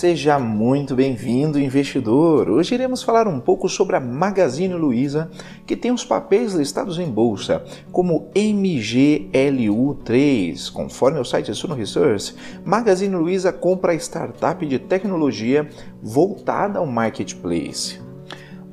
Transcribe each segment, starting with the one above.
Seja muito bem-vindo, investidor! Hoje iremos falar um pouco sobre a Magazine Luiza, que tem os papéis listados em bolsa como MGLU3. Conforme o site Suno Research, Magazine Luiza compra a startup de tecnologia voltada ao marketplace.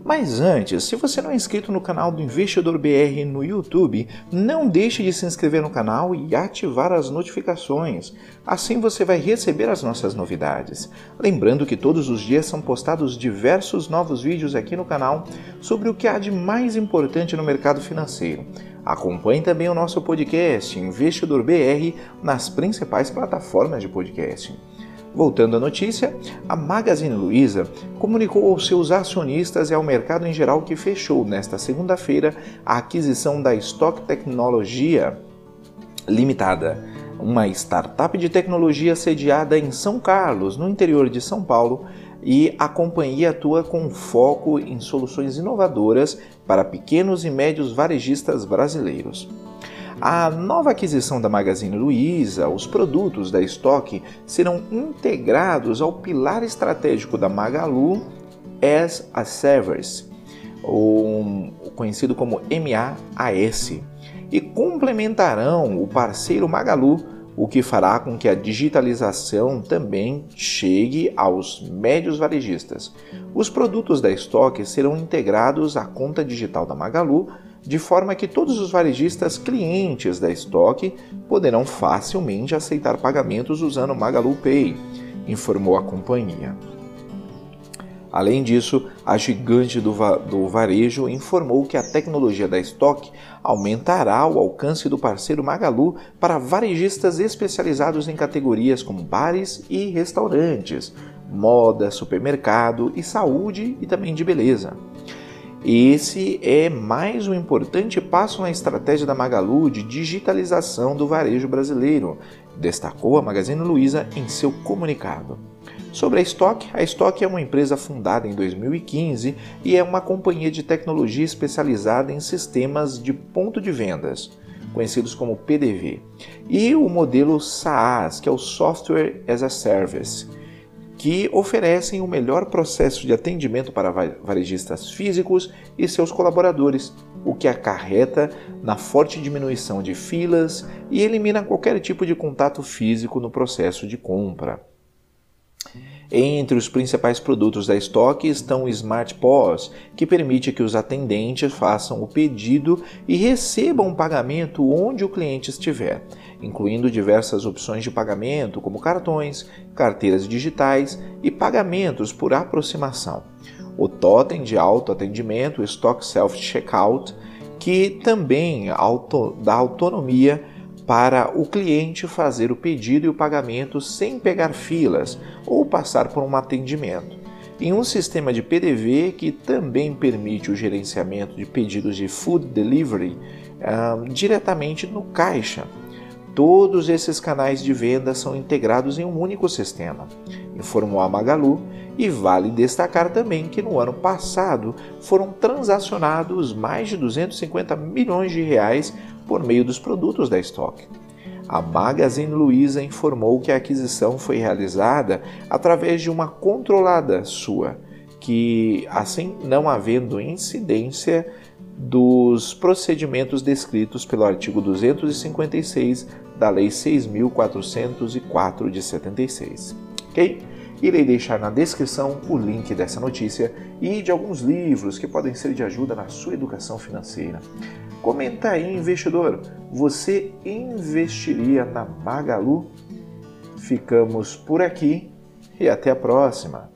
Mas antes, se você não é inscrito no canal do Investidor BR no YouTube, não deixe de se inscrever no canal e ativar as notificações. Assim você vai receber as nossas novidades. Lembrando que todos os dias são postados diversos novos vídeos aqui no canal sobre o que há de mais importante no mercado financeiro. Acompanhe também o nosso podcast Investidor BR nas principais plataformas de podcasting. Voltando à notícia, a Magazine Luiza comunicou aos seus acionistas e ao mercado em geral que fechou nesta segunda-feira a aquisição da Stock Tecnologia Limitada, uma startup de tecnologia sediada em São Carlos, no interior de São Paulo, e a companhia atua com foco em soluções inovadoras para pequenos e médios varejistas brasileiros. A nova aquisição da Magazine Luiza, os produtos da estoque serão integrados ao pilar estratégico da Magalu as a Service, ou conhecido como MAAS, e complementarão o parceiro Magalu, o que fará com que a digitalização também chegue aos médios varejistas. Os produtos da estoque serão integrados à conta digital da Magalu de forma que todos os varejistas clientes da estoque poderão facilmente aceitar pagamentos usando Magalu Pay, informou a companhia. Além disso, a gigante do, va do, varejo informou que a tecnologia da estoque aumentará o alcance do parceiro Magalu para varejistas especializados em categorias como bares e restaurantes, moda, supermercado e saúde e também de beleza. Esse é mais um importante passo na estratégia da Magalu de digitalização do varejo brasileiro, destacou a Magazine Luiza em seu comunicado. Sobre a Stock, a Stock é uma empresa fundada em 2015 e é uma companhia de tecnologia especializada em sistemas de ponto de vendas, conhecidos como PDV, e o modelo SaaS, que é o Software as a Service que oferecem o melhor processo de atendimento para varejistas físicos e seus colaboradores, o que acarreta na forte diminuição de filas e elimina qualquer tipo de contato físico no processo de compra. Entre os principais produtos da estoque estão o Smart POS, que permite que os atendentes façam o pedido e recebam o pagamento onde o cliente estiver, incluindo diversas opções de pagamento, como cartões, carteiras digitais e pagamentos por aproximação. O totem de autoatendimento, Stock Self Checkout, que também auto, dá autonomia para o cliente fazer o pedido e o pagamento sem pegar filas ou passar por um atendimento. Em um sistema de PDV que também permite o gerenciamento de pedidos de food delivery um, diretamente no caixa. Todos esses canais de venda são integrados em um único sistema, informou a Magalu, e vale destacar também que no ano passado foram transacionados mais de 250 milhões de reais por meio dos produtos da estoque. A Magazine Luiza informou que a aquisição foi realizada através de uma controlada sua, que, assim não havendo incidência dos procedimentos descritos pelo artigo 256 da Lei 6.404 de 76. Ok? Irei deixar na descrição o link dessa notícia e de alguns livros que podem ser de ajuda na sua educação financeira. Comenta aí, investidor, você investiria na Magalu? Ficamos por aqui e até a próxima!